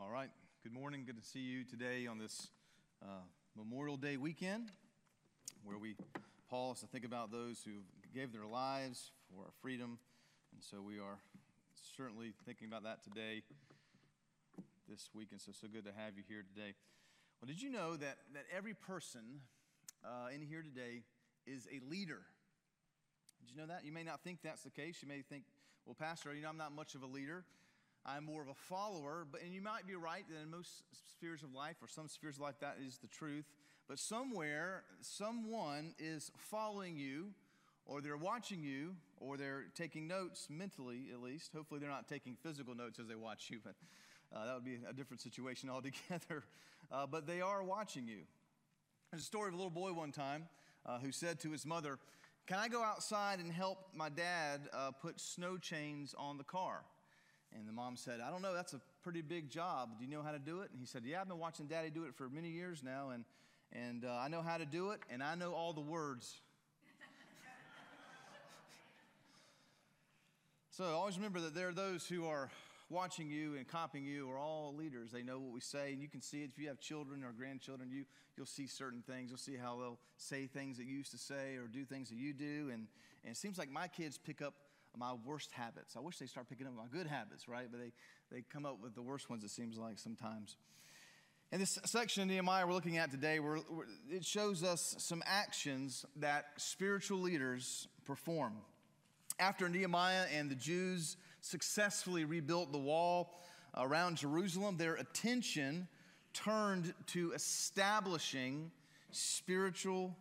All right. Good morning. Good to see you today on this uh, Memorial Day weekend, where we pause to think about those who gave their lives for our freedom. And so we are certainly thinking about that today, this weekend. So, so good to have you here today. Well, did you know that, that every person uh, in here today is a leader? Did you know that? You may not think that's the case. You may think, well, Pastor, you know, I'm not much of a leader. I'm more of a follower, but and you might be right that in most spheres of life or some spheres of life that is the truth. But somewhere, someone is following you, or they're watching you, or they're taking notes mentally, at least. Hopefully, they're not taking physical notes as they watch you, but uh, that would be a different situation altogether. Uh, but they are watching you. There's a story of a little boy one time uh, who said to his mother, "Can I go outside and help my dad uh, put snow chains on the car?" And the mom said, I don't know, that's a pretty big job. Do you know how to do it? And he said, Yeah, I've been watching daddy do it for many years now, and, and uh, I know how to do it, and I know all the words. so always remember that there are those who are watching you and copying you are all leaders. They know what we say, and you can see it if you have children or grandchildren. You you'll see certain things. You'll see how they'll say things that you used to say or do things that you do, and and it seems like my kids pick up my worst habits. I wish they start picking up my good habits, right? But they, they come up with the worst ones, it seems like sometimes. In this section of Nehemiah we're looking at today, we're, we're, it shows us some actions that spiritual leaders perform. After Nehemiah and the Jews successfully rebuilt the wall around Jerusalem, their attention turned to establishing spiritual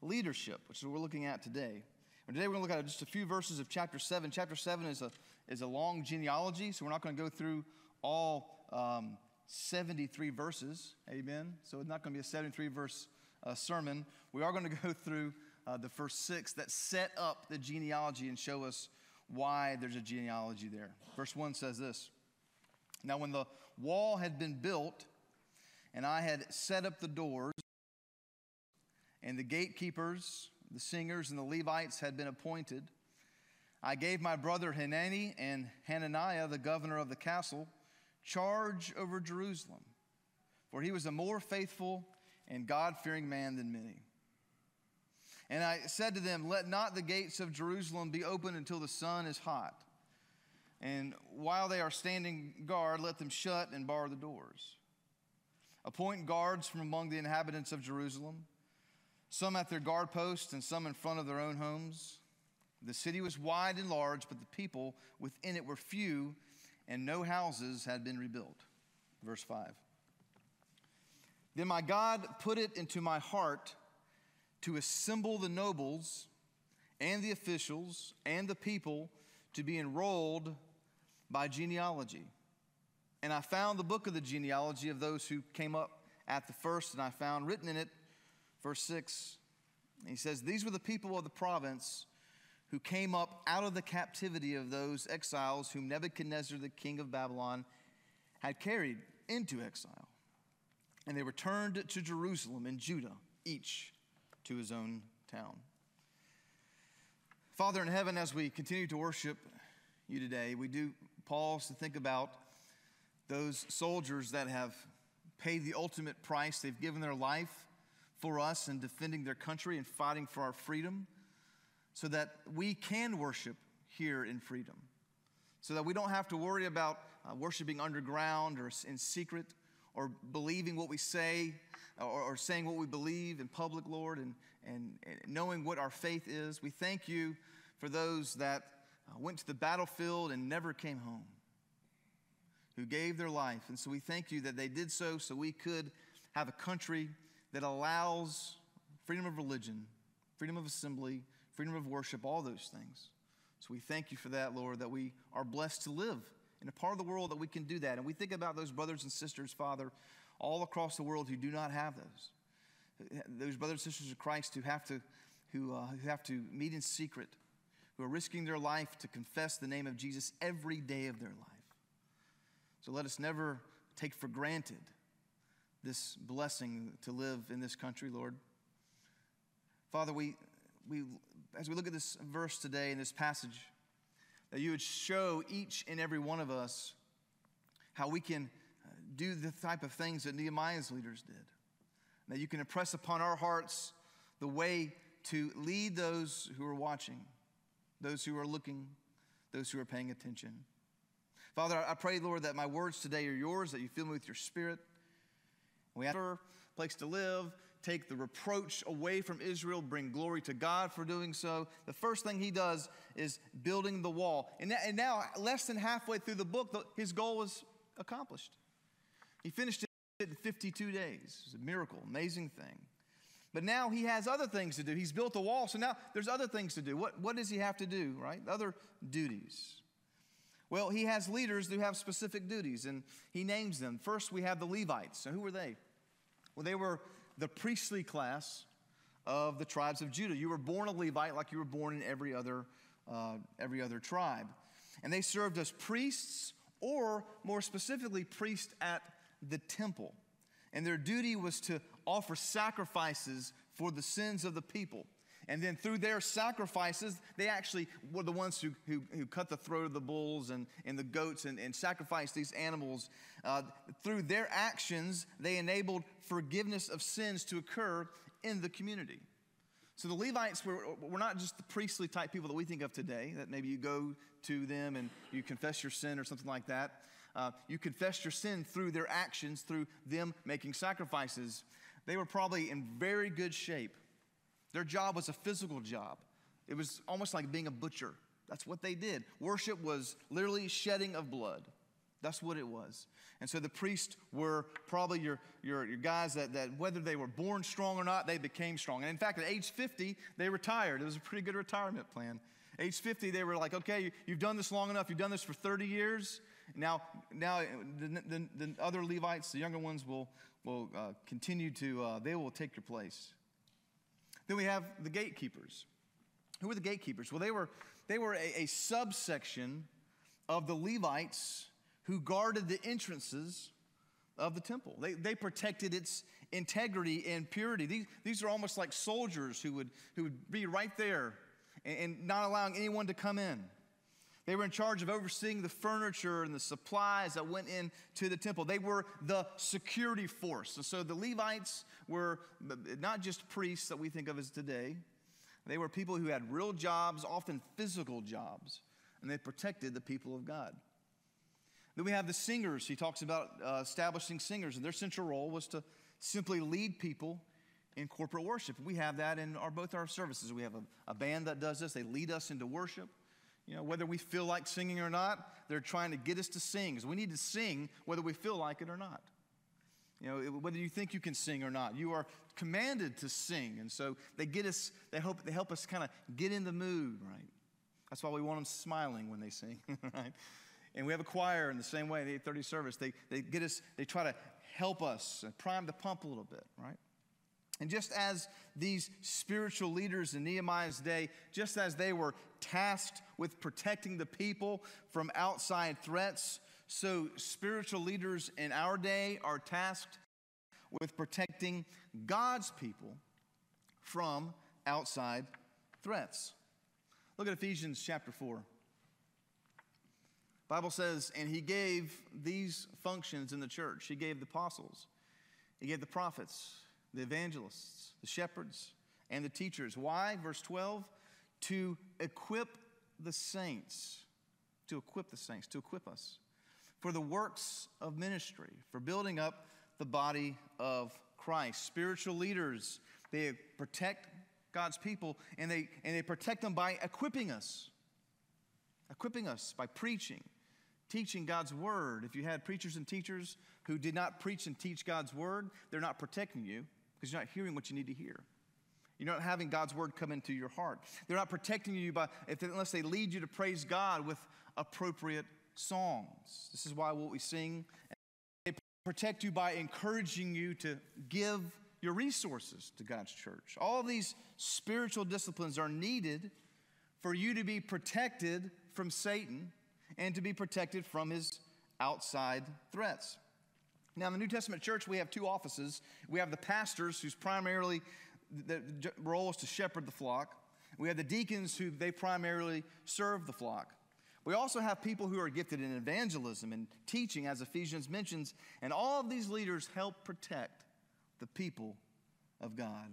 leadership, which is what we're looking at today. And today we're going to look at just a few verses of chapter 7. Chapter 7 is a, is a long genealogy, so we're not going to go through all um, 73 verses. Amen. So it's not going to be a 73 verse uh, sermon. We are going to go through uh, the first six that set up the genealogy and show us why there's a genealogy there. Verse 1 says this Now, when the wall had been built, and I had set up the doors, and the gatekeepers, the singers and the Levites had been appointed. I gave my brother Hanani and Hananiah, the governor of the castle, charge over Jerusalem, for he was a more faithful and God fearing man than many. And I said to them, Let not the gates of Jerusalem be open until the sun is hot. And while they are standing guard, let them shut and bar the doors. Appoint guards from among the inhabitants of Jerusalem some at their guard posts and some in front of their own homes. The city was wide and large, but the people within it were few, and no houses had been rebuilt. Verse 5. Then my God put it into my heart to assemble the nobles and the officials and the people to be enrolled by genealogy. And I found the book of the genealogy of those who came up at the first, and I found written in it Verse 6, he says, These were the people of the province who came up out of the captivity of those exiles whom Nebuchadnezzar, the king of Babylon, had carried into exile. And they returned to Jerusalem and Judah, each to his own town. Father in heaven, as we continue to worship you today, we do pause to think about those soldiers that have paid the ultimate price. They've given their life for us in defending their country and fighting for our freedom so that we can worship here in freedom. So that we don't have to worry about uh, worshiping underground or in secret or believing what we say or, or, saying what we believe in public, Lord, and, and, and, knowing what our faith is. We thank you for those that uh, went to the battlefield and never came home, who gave their life. And so we thank you that they did so so we could have a country that allows freedom of religion, freedom of assembly, freedom of worship, all those things. So we thank you for that, Lord, that we are blessed to live in a part of the world that we can do that. And we think about those brothers and sisters, Father, all across the world who do not have those. Those brothers and sisters of Christ who have to, who, uh, who have to meet in secret, who are risking their life to confess the name of Jesus every day of their life. So let us never take for granted this blessing to live in this country, Lord. Father, we, we, as we look at this verse today in this passage, that you would show each and every one of us how we can uh, do the type of things that Nehemiah's leaders did. That you can impress upon our hearts the way to lead those who are watching, those who are looking, those who are paying attention. Father, I pray, Lord, that my words today are yours, that you fill me with your spirit. We have a place to live, take the reproach away from Israel, bring glory to God for doing so. The first thing he does is building the wall. And, now, less than halfway through the book, his goal was accomplished. He finished it in 52 days. It's a miracle, amazing thing. But now he has other things to do. He's built a wall, so now there's other things to do. What, what does he have to do, right? Other duties. Well, he has leaders who have specific duties, and he names them. First, we have the Levites. So, who were they? Well, they were the priestly class of the tribes of Judah. You were born a Levite like you were born in every other, uh, every other tribe. And they served as priests, or more specifically, priests at the temple. And their duty was to offer sacrifices for the sins of the people. And then through their sacrifices, they actually were the ones who, who, who cut the throat of the bulls and, and the goats and, and sacrificed these animals. Uh, through their actions, they enabled forgiveness of sins to occur in the community. So the Levites were, were not just the priestly type people that we think of today, that maybe you go to them and you confess your sin or something like that. Uh, you confess your sin through their actions, through them making sacrifices. They were probably in very good shape their job was a physical job, it was almost like being a butcher. That's what they did. Worship was literally shedding of blood. That's what it was. And so the priests were probably your, your, your guys that, that, whether they were born strong or not, they became strong. And in fact, at age 50, they retired. It was a pretty good retirement plan. Age 50, they were like, okay, you've done this long enough. You've done this for 30 years. Now, now the, the, the other Levites, the younger ones, will, will uh, continue to, uh, they will take your place. Then we have the gatekeepers. Who were the gatekeepers? Well, they were, they were a, a subsection of the Levites who guarded the entrances of the temple. They, they protected its integrity and purity. These, these are almost like soldiers who would, who would be right there and, and not allowing anyone to come in. They were in charge of overseeing the furniture and the supplies that went into the temple. They were the security force. And so the Levites were not just priests that we think of as today, they were people who had real jobs, often physical jobs, and they protected the people of God. Then we have the singers. He talks about uh, establishing singers, and their central role was to simply lead people in corporate worship. We have that in our, both our services. We have a, a band that does this, they lead us into worship. You know, whether we feel like singing or not, they're trying to get us to sing because we need to sing whether we feel like it or not. You know, whether you think you can sing or not, you are commanded to sing. And so they get us, they help, they help us kind of get in the mood, right? That's why we want them smiling when they sing, right? And we have a choir in the same way, the 830 service. They, they get us, they try to help us uh, prime the pump a little bit, right? And just as these spiritual leaders in Nehemiah's day, just as they were tasked with protecting the people from outside threats, so spiritual leaders in our day are tasked with protecting God's people from outside threats. Look at Ephesians chapter 4. Bible says, and he gave these functions in the church. He gave the apostles, he gave the prophets, the evangelists, the shepherds, and the teachers. Why? Verse 12 to equip the saints, to equip the saints, to equip us for the works of ministry, for building up the body of Christ. Spiritual leaders, they protect God's people and they, and they protect them by equipping us. Equipping us by preaching, teaching God's word. If you had preachers and teachers who did not preach and teach God's word, they're not protecting you because you're not hearing what you need to hear. You're not having God's word come into your heart. They're not protecting you by, if, unless they lead you to praise God with appropriate songs. This is why what we sing, they protect you by encouraging you to give your resources to God's church. All these spiritual disciplines are needed for you to be protected from Satan and to be protected from his outside threats. Now, in the New Testament church, we have two offices. We have the pastors, whose primarily the role is to shepherd the flock. We have the deacons, who they primarily serve the flock. We also have people who are gifted in evangelism and teaching, as Ephesians mentions, and all of these leaders help protect the people of God.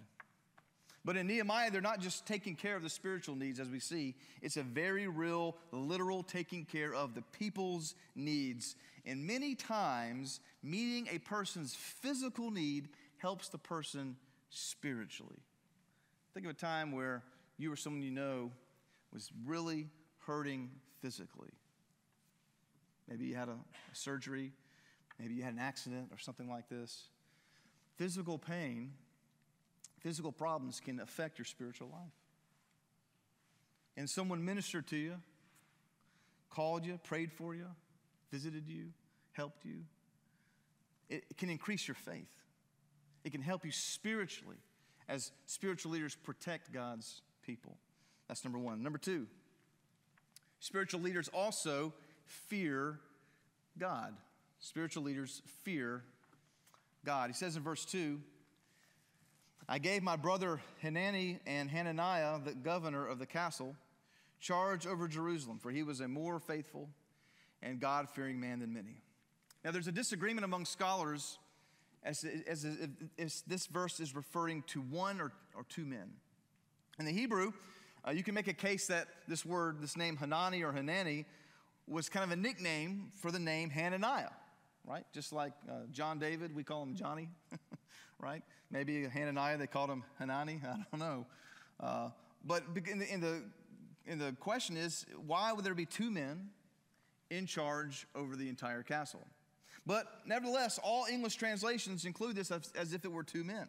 But in Nehemiah, they're not just taking care of the spiritual needs as we see, it's a very real, literal taking care of the people's needs. And many times, meeting a person's physical need helps the person spiritually. Think of a time where you or someone you know was really hurting physically. Maybe you had a, a surgery, maybe you had an accident or something like this. Physical pain physical problems can affect your spiritual life. And someone ministered to you, called you, prayed for you, visited you, helped you. It, can increase your faith. It can help you spiritually as spiritual leaders protect God's people. That's number one. Number two, spiritual leaders also fear God. Spiritual leaders fear God. He says in verse 2 I gave my brother Hanani and Hananiah, the governor of the castle, charge over Jerusalem, for he was a more faithful and God fearing man than many. Now, there's a disagreement among scholars as, as, as, this verse is referring to one or, or two men. In the Hebrew, uh, you can make a case that this word, this name Hanani or Hanani, was kind of a nickname for the name Hananiah, right? Just like uh, John David, we call him Johnny, right? Maybe Hananiah, they called him Hanani. I don't know. Uh, but in the, in, the, in the question is, why would there be two men in charge over the entire castle? But nevertheless, all English translations include this as, if it were two men.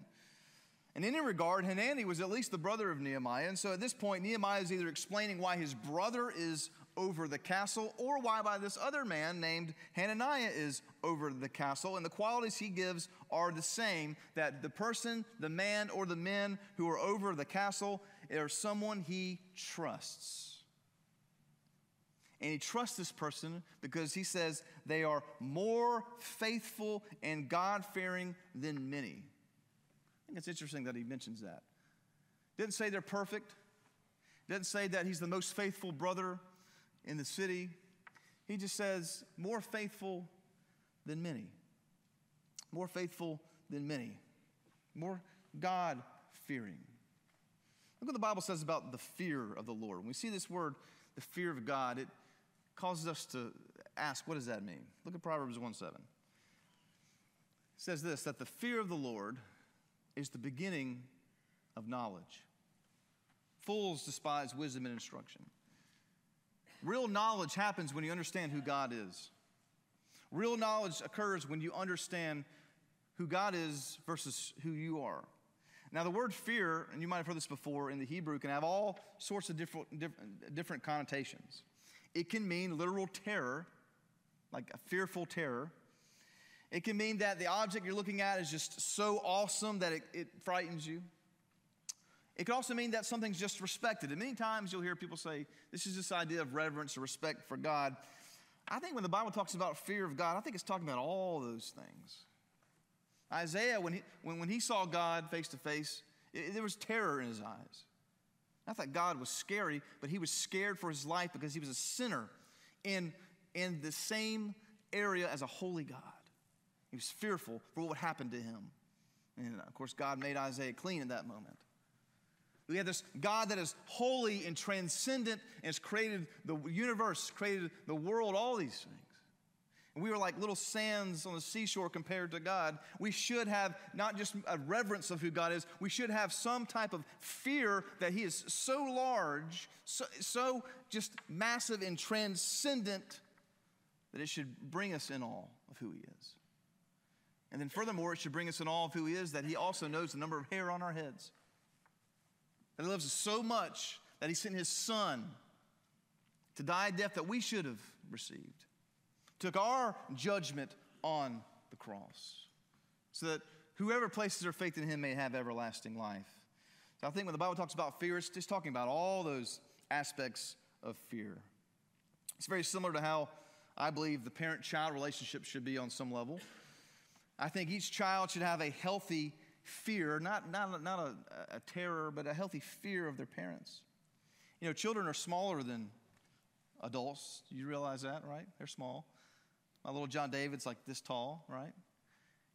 In any regard, Hanani was at least the brother of Nehemiah. And so at this point, Nehemiah is either explaining why his brother is over the castle, or why by this other man named Hananiah is over the castle. And the qualities he gives are the same that the person, the man, or the men who are over the castle are someone he trusts. And he trusts this person because he says they are more faithful and God fearing than many. I think it's interesting that he mentions that. Didn't say they're perfect. Didn't say that he's the most faithful brother in the city. He just says, more faithful than many. More faithful than many. More God fearing. Look what the Bible says about the fear of the Lord. When we see this word, the fear of God, it causes us to ask, what does that mean? Look at Proverbs 1 7. It says this that the fear of the Lord is the beginning of knowledge. Fools despise wisdom and instruction. Real knowledge happens when you understand who God is. Real knowledge occurs when you understand who God is versus who you are. Now, the word fear, and you might have heard this before in the Hebrew, can have all sorts of different, different connotations. It can mean literal terror, like a fearful terror. It can mean that the object you're looking at is just so awesome that it, it frightens you. It could also mean that something's just respected. And many times you'll hear people say, this is this idea of reverence or respect for God. I think when the Bible talks about fear of God, I think it's talking about all those things. Isaiah, when he, when, when he saw God face to face, there was terror in his eyes. I thought God was scary, but he was scared for his life because he was a sinner in, in the same area as a holy God. He was fearful for what would happen to him. And of course, God made Isaiah clean in that moment. We have this God that is holy and transcendent and has created the universe, created the world, all these things. We are like little sands on the seashore compared to God. We should have not just a reverence of who God is, we should have some type of fear that He is so large, so, so just massive and transcendent that it should bring us in awe of who He is. And then, furthermore, it should bring us in awe of who He is that He also knows the number of hair on our heads. That he loves us so much that he sent his son to die a death that we should have received. Took our judgment on the cross so that whoever places their faith in him may have everlasting life. So I think when the Bible talks about fear, it's just talking about all those aspects of fear. It's very similar to how I believe the parent child relationship should be on some level. I think each child should have a healthy fear, not, not, not a, a terror, but a healthy fear of their parents. You know, children are smaller than adults. You realize that, right? They're small. My little John David's like this tall, right?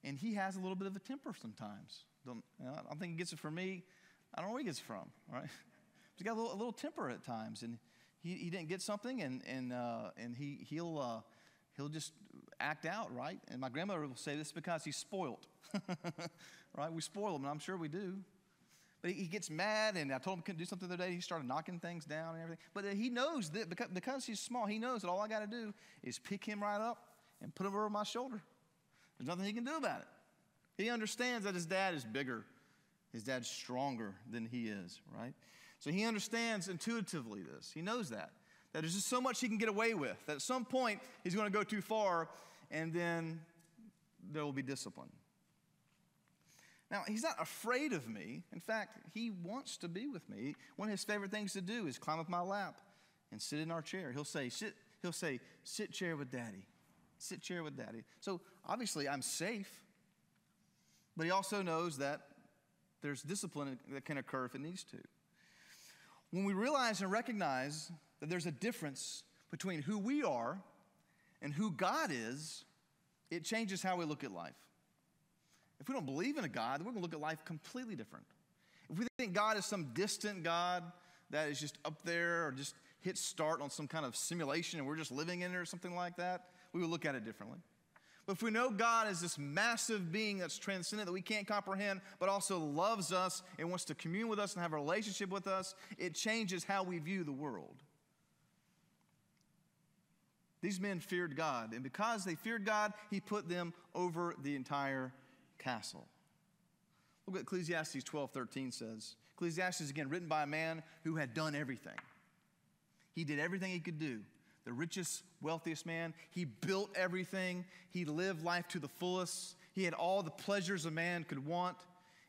And he has a little bit of a temper sometimes. Don't, you know, I don't think he gets it from me. I don't know where he gets it from, right? He's got a little, a little temper at times, and he, he didn't get something, and and uh, and he he'll uh, he'll just act out, right? And my grandmother will say this because he's spoiled, right? We spoil him, and I'm sure we do. But he gets mad, and I told him he couldn't do something the other day. He started knocking things down and everything. But he knows that because, because he's small, he knows that all I got to do is pick him right up and put him over my shoulder. There's nothing he can do about it. He understands that his dad is bigger, his dad's stronger than he is, right? So he understands intuitively this. He knows that. That there's just so much he can get away with. That at some point he's going to go too far and then there will be discipline. Now, he's not afraid of me. In fact, he wants to be with me. One of his favorite things to do is climb up my lap and sit in our chair. He'll say, sit, he'll say, sit chair with daddy. Sit chair with daddy. So obviously I'm safe, but he also knows that there's discipline that can occur if it needs to. When we realize and recognize that there's a difference between who we are and who God is, it changes how we look at life. If we don't believe in a God, we're going to look at life completely different. If we think God is some distant God that is just up there or just hit start on some kind of simulation and we're just living in it or something like that, we would look at it differently. But if we know God as this massive being that's transcendent that we can't comprehend, but also loves us and wants to commune with us and have a relationship with us, it changes how we view the world. These men feared God, and because they feared God, He put them over the entire castle. Look what Ecclesiastes 12 13 says. Ecclesiastes, again, written by a man who had done everything. He did everything he could do. The richest, wealthiest man. He built everything. He lived life to the fullest. He had all the pleasures a man could want.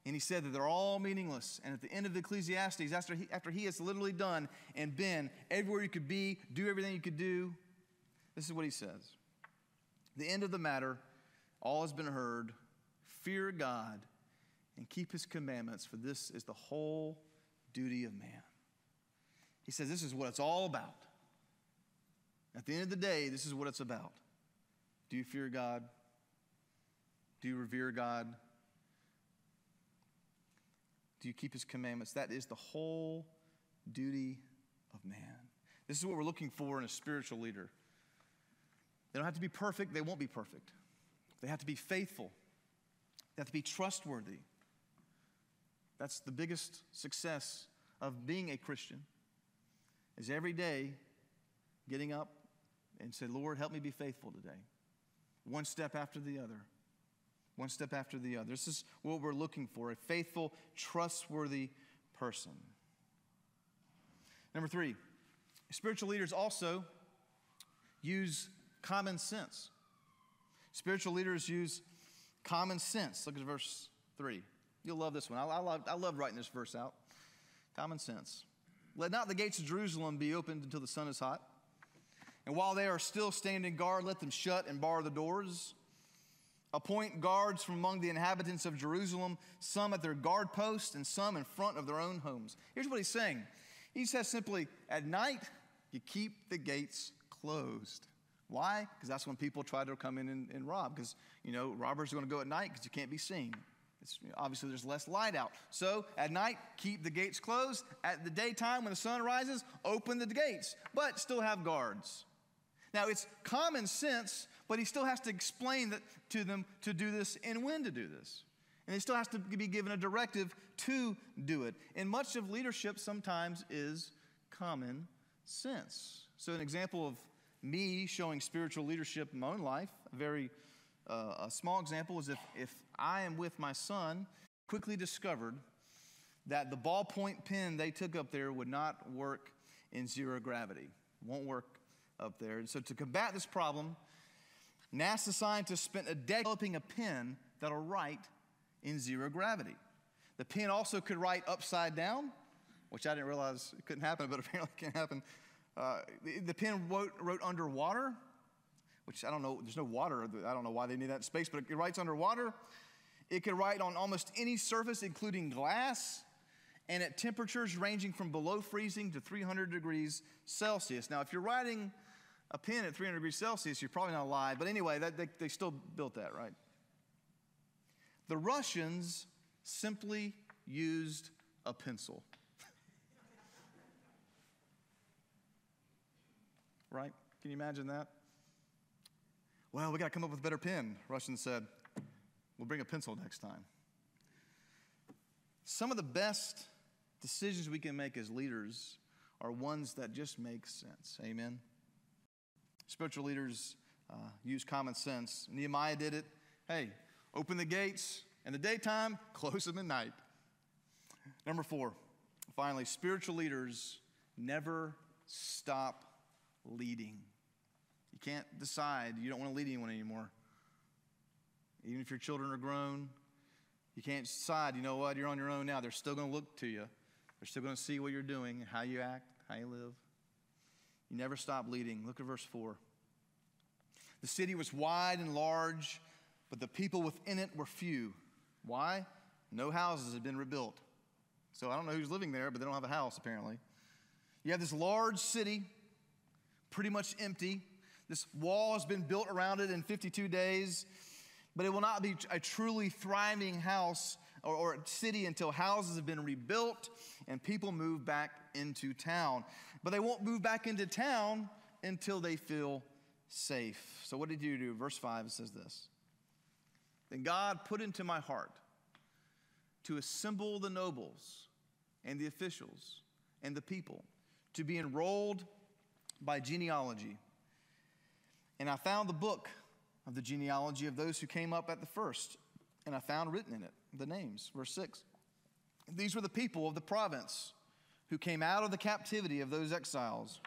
And he said that they're all meaningless. And at the end of the Ecclesiastes, after he, after he has literally done and been everywhere you could be, do everything you could do, this is what he says. The end of the matter, all has been heard. Fear God and keep his commandments, for this is the whole duty of man. He says this is what it's all about. At the end of the day, this is what it's about. Do you fear God? Do you revere God? Do you keep his commandments? That is the whole duty of man. This is what we're looking for in a spiritual leader. They don't have to be perfect, they won't be perfect. They have to be faithful, they have to be trustworthy. That's the biggest success of being a Christian is every day getting up and say, Lord, help me be faithful today. One step after the other. One step after the other. This is what we're looking for a faithful, trustworthy person. Number three, spiritual leaders also use common sense. Spiritual leaders use common sense. Look at verse 3. You'll love this one. I, I, love, I love writing this verse out. Common sense. Let not the gates of Jerusalem be opened until the sun is hot. And while they are still standing guard, let them shut and bar the doors. Appoint guards from among the inhabitants of Jerusalem, some at their guard posts and some in front of their own homes. Here's what he's saying He says simply, At night, you keep the gates closed. Why? Because that's when people try to come in and, and rob. Because, you know, robbers are going to go at night because you can't be seen. It's, obviously, there's less light out. So at night, keep the gates closed. At the daytime, when the sun rises, open the gates, but still have guards. Now, it's common sense, but he still has to explain that to them to do this and when to do this. And he still has to be given a directive to do it. And much of leadership sometimes is common sense. So, an example of me showing spiritual leadership in my own life, a very uh, a small example is if, if I am with my son, quickly discovered that the ballpoint pen they took up there would not work in zero gravity. Won't work up there. And so to combat this problem, NASA scientists spent a decade developing a pen that'll write in zero gravity. The pen also could write upside down, which I didn't realize it couldn't happen, but apparently it can happen uh, the, the, pen wrote, wrote underwater, which I don't know, there's no water. I don't know why they need that space, but it writes underwater. It could write on almost any surface, including glass. and at temperatures ranging from below freezing to 300 degrees Celsius. Now, if you're riding a pen at 300 degrees Celsius, you're probably not alive. But anyway, that, they, they still built that, right? The Russians simply used a pencil. right? Can you imagine that? Well, we got to come up with a better pen. Russians said, we'll bring a pencil next time. Some of the best decisions we can make as leaders are ones that just make sense. Amen. Spiritual leaders uh, use common sense. Nehemiah did it. Hey, open the gates in the daytime, close them at night. Number four, finally, spiritual leaders never stop leading. You can't decide you don't want to lead anyone anymore. Even if your children are grown, you can't decide, you know what, you're on your own now. They're still going to look to you. They're still going to see what you're doing, how you act, how you live. You never stop leading. Look at verse 4. The city was wide and large, but the people within it were few. Why? No houses had been rebuilt. So I don't know who's living there, but they don't have a house apparently. You have this large city, pretty much empty. This wall has been built around it in 52 days, but it will not be a truly thriving house or, or city until houses have been rebuilt and people move back into town. But they won't move back into town until they feel safe. So, what did you do? Verse 5 says this Then God put into my heart to assemble the nobles and the officials and the people to be enrolled by genealogy. And I found the book of the genealogy of those who came up at the first, and I found written in it the names. Verse 6. These were the people of the province who came out of the captivity of those exiles,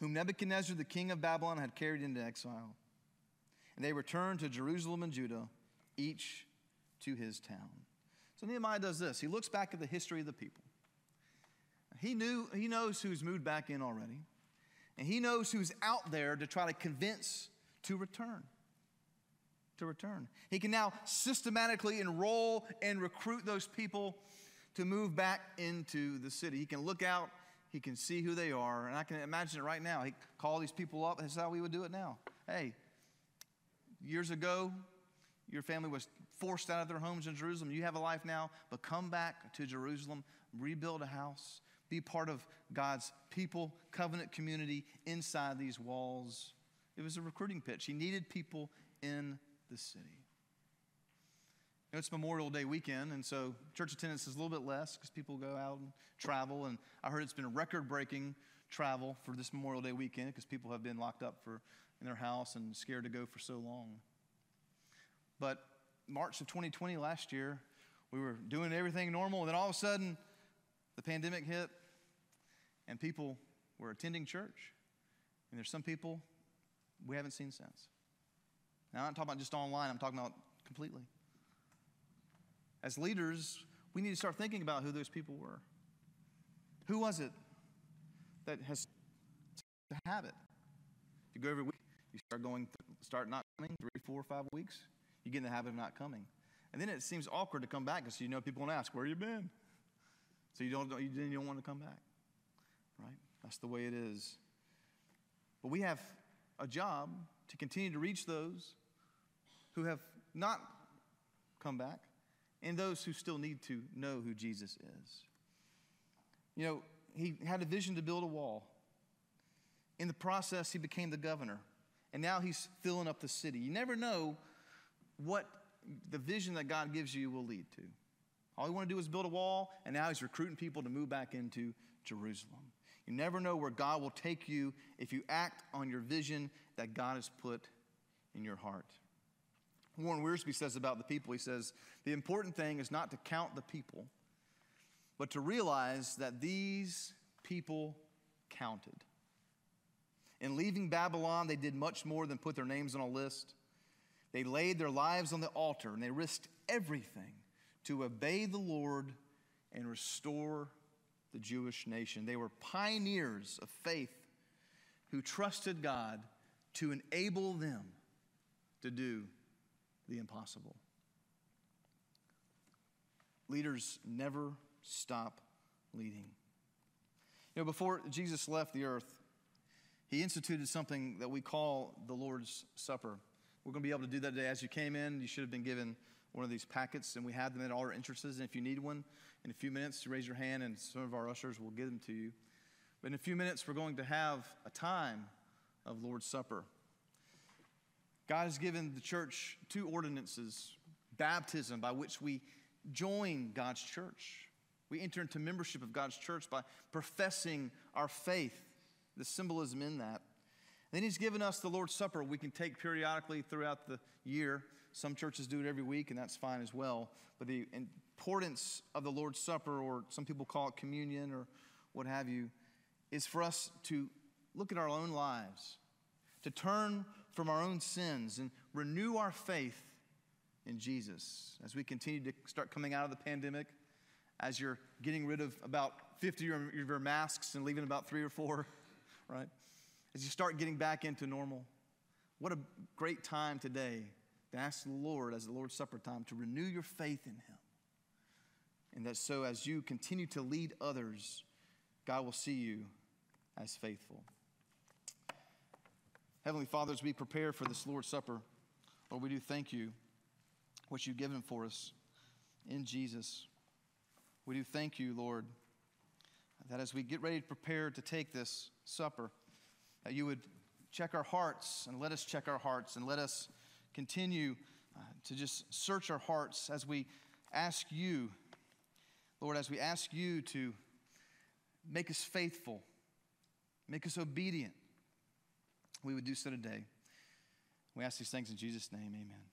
whom Nebuchadnezzar, the king of Babylon, had carried into exile. And they returned to Jerusalem and Judah, each to his town. So Nehemiah does this. He looks back at the history of the people. He knew he knows who's moved back in already. And he knows who's out there to try to convince to return. To return. He can now systematically enroll and recruit those people to move back into the city. He can look out, he can see who they are, and I can imagine it right now. He call these people up. That's how we would do it now. Hey, years ago, your family was forced out of their homes in Jerusalem. You have a life now, but come back to Jerusalem, rebuild a house, be part of God's people, covenant community inside these walls. It was a recruiting pitch. He needed people in the city. You know, it's Memorial Day weekend, and so church attendance is a little bit less because people go out and travel. And I heard it's been record breaking travel for this Memorial Day weekend because people have been locked up for, in their house and scared to go for so long. But March of 2020 last year, we were doing everything normal, and then all of a sudden, the pandemic hit, and people were attending church. And there's some people we haven't seen since. Now, I'm not talking about just online, I'm talking about completely. As leaders, we need to start thinking about who those people were. Who was it that has the habit? If you go every week, you start going, start not coming three, four, five weeks you get in the habit of not coming. And then it seems awkward to come back because you know people will ask, Where you been? So you don't, you don't want to come back. Right? That's the way it is. But we have a job to continue to reach those who have not come back and those who still need to know who Jesus is. You know, he had a vision to build a wall. In the process, he became the governor. And now he's filling up the city. You never know what the vision that God gives you will lead to. All he want to do is build a wall, and now he's recruiting people to move back into Jerusalem. You never know where God will take you if you act on your vision that God has put in your heart. Warren Wiersbe says about the people, he says, the important thing is not to count the people, but to realize that these people counted. In leaving Babylon, they did much more than put their names on a list. They laid their lives on the altar and they risked everything to obey the Lord and restore the Jewish nation. They were pioneers of faith who trusted God to enable them to do the impossible. Leaders never stop leading. You know, before Jesus left the earth, he instituted something that we call the Lord's Supper. We're going to be able to do that today. As you came in, you should have been given one of these packets, and we have them at all our entrances. And if you need one, in a few minutes, raise your hand, and some of our ushers will give them to you. But in a few minutes, we're going to have a time of Lord's Supper. God has given the church two ordinances baptism, by which we join God's church. We enter into membership of God's church by professing our faith, the symbolism in that. And Then He's given us the Lord's Supper we can take periodically throughout the year. Some churches do it every week, and that's fine as well. But the importance of the Lord's Supper, or some people call it communion or what have you, is for us to look at our own lives, to turn from our own sins and renew our faith in Jesus. As we continue to start coming out of the pandemic, as you're getting rid of about 50 of your masks and leaving about three or four, right? As you start getting back into normal, what a great time today to ask the Lord, as the Lord's Supper time, to renew your faith in Him. And that so as you continue to lead others, God will see you as faithful. Heavenly Father, as we prepare for this Lord's Supper, Lord, we do thank you what you've given for us in Jesus. We do thank you, Lord, that as we get ready to prepare to take this supper, that you would check our hearts and let us check our hearts and let us continue uh, to just search our hearts as we ask you, Lord, as we ask you to make us faithful, make us obedient. We would do so today. We ask these things in Jesus' name, amen.